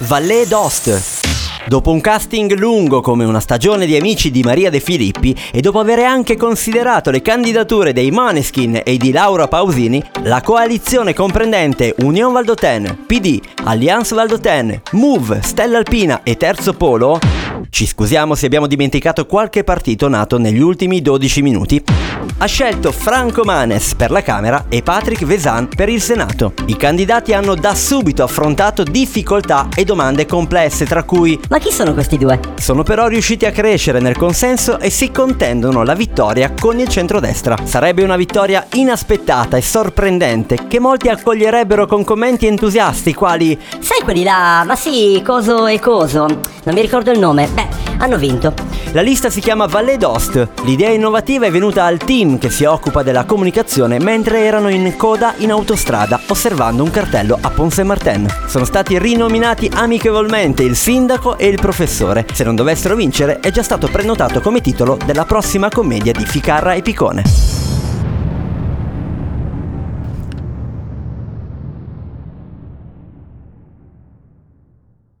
Vallée d'Ost. Dopo un casting lungo come una stagione di amici di Maria De Filippi e dopo aver anche considerato le candidature dei Maneskin e di Laura Pausini, la coalizione comprendente Union Valdoten, PD, Alliance Valdoten, Move, Stella Alpina e Terzo Polo ci scusiamo se abbiamo dimenticato qualche partito nato negli ultimi 12 minuti. Ha scelto Franco Manes per la Camera e Patrick Vesan per il Senato. I candidati hanno da subito affrontato difficoltà e domande complesse, tra cui Ma chi sono questi due? Sono però riusciti a crescere nel consenso e si contendono la vittoria con il centrodestra. Sarebbe una vittoria inaspettata e sorprendente che molti accoglierebbero con commenti entusiasti quali Sai quelli là? Ma sì, coso e coso. Non mi ricordo il nome. Beh, hanno vinto. La lista si chiama Vallée d'Ost. L'idea innovativa è venuta al team che si occupa della comunicazione mentre erano in coda in autostrada osservando un cartello a Ponce Martin. Sono stati rinominati amichevolmente il sindaco e il professore. Se non dovessero vincere è già stato prenotato come titolo della prossima commedia di Ficarra e Picone.